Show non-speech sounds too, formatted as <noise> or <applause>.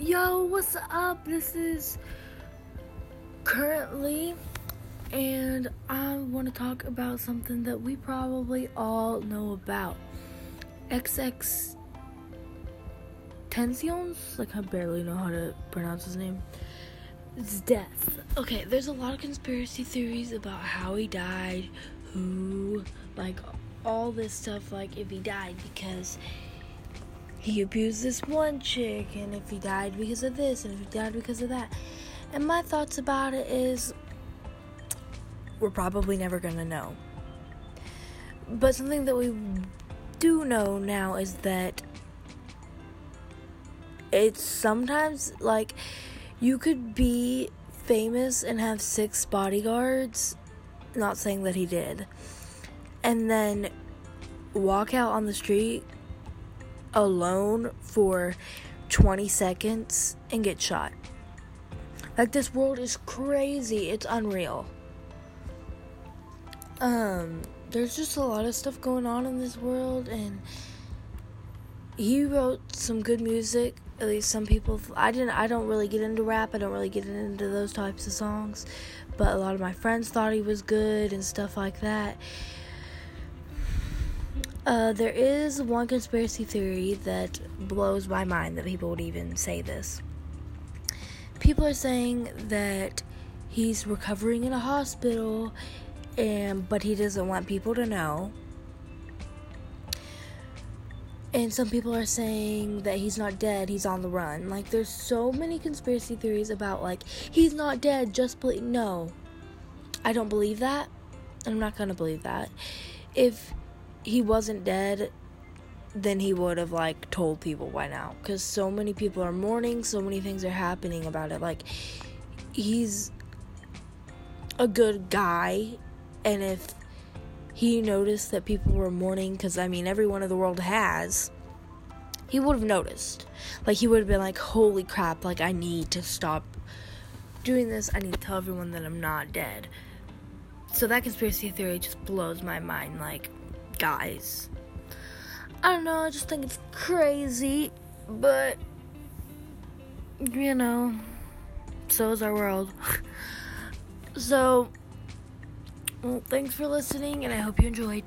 Yo, what's up? This is currently, and I want to talk about something that we probably all know about. XX Tensions? Like, I barely know how to pronounce his name. It's death. Okay, there's a lot of conspiracy theories about how he died, who, like, all this stuff. Like, if he died because he abused this one chick, and if he died because of this, and if he died because of that. And my thoughts about it is we're probably never gonna know. But something that we do know now is that it's sometimes like you could be famous and have six bodyguards, not saying that he did, and then walk out on the street alone for 20 seconds and get shot. Like this world is crazy. It's unreal. Um there's just a lot of stuff going on in this world and he wrote some good music. At least some people I didn't I don't really get into rap. I don't really get into those types of songs, but a lot of my friends thought he was good and stuff like that. Uh, there is one conspiracy theory that blows my mind that people would even say this. People are saying that he's recovering in a hospital, and but he doesn't want people to know. And some people are saying that he's not dead, he's on the run. Like there's so many conspiracy theories about like he's not dead, just believe no. I don't believe that. I'm not to believe that. If he wasn't dead, then he would have like told people by now. Because so many people are mourning so many things are happening about it. Like he's a good guy and if he noticed that people were mourning because i mean everyone in the world has he would have noticed. Like he would have been like holy crap like i need to stop doing this. I need to tell everyone that i'm not dead. So that conspiracy theory just blows my mind like guys. I don't know, I just think it's crazy, but you know, so is our world. <laughs> so, well, thanks for listening, and I hope you enjoyed.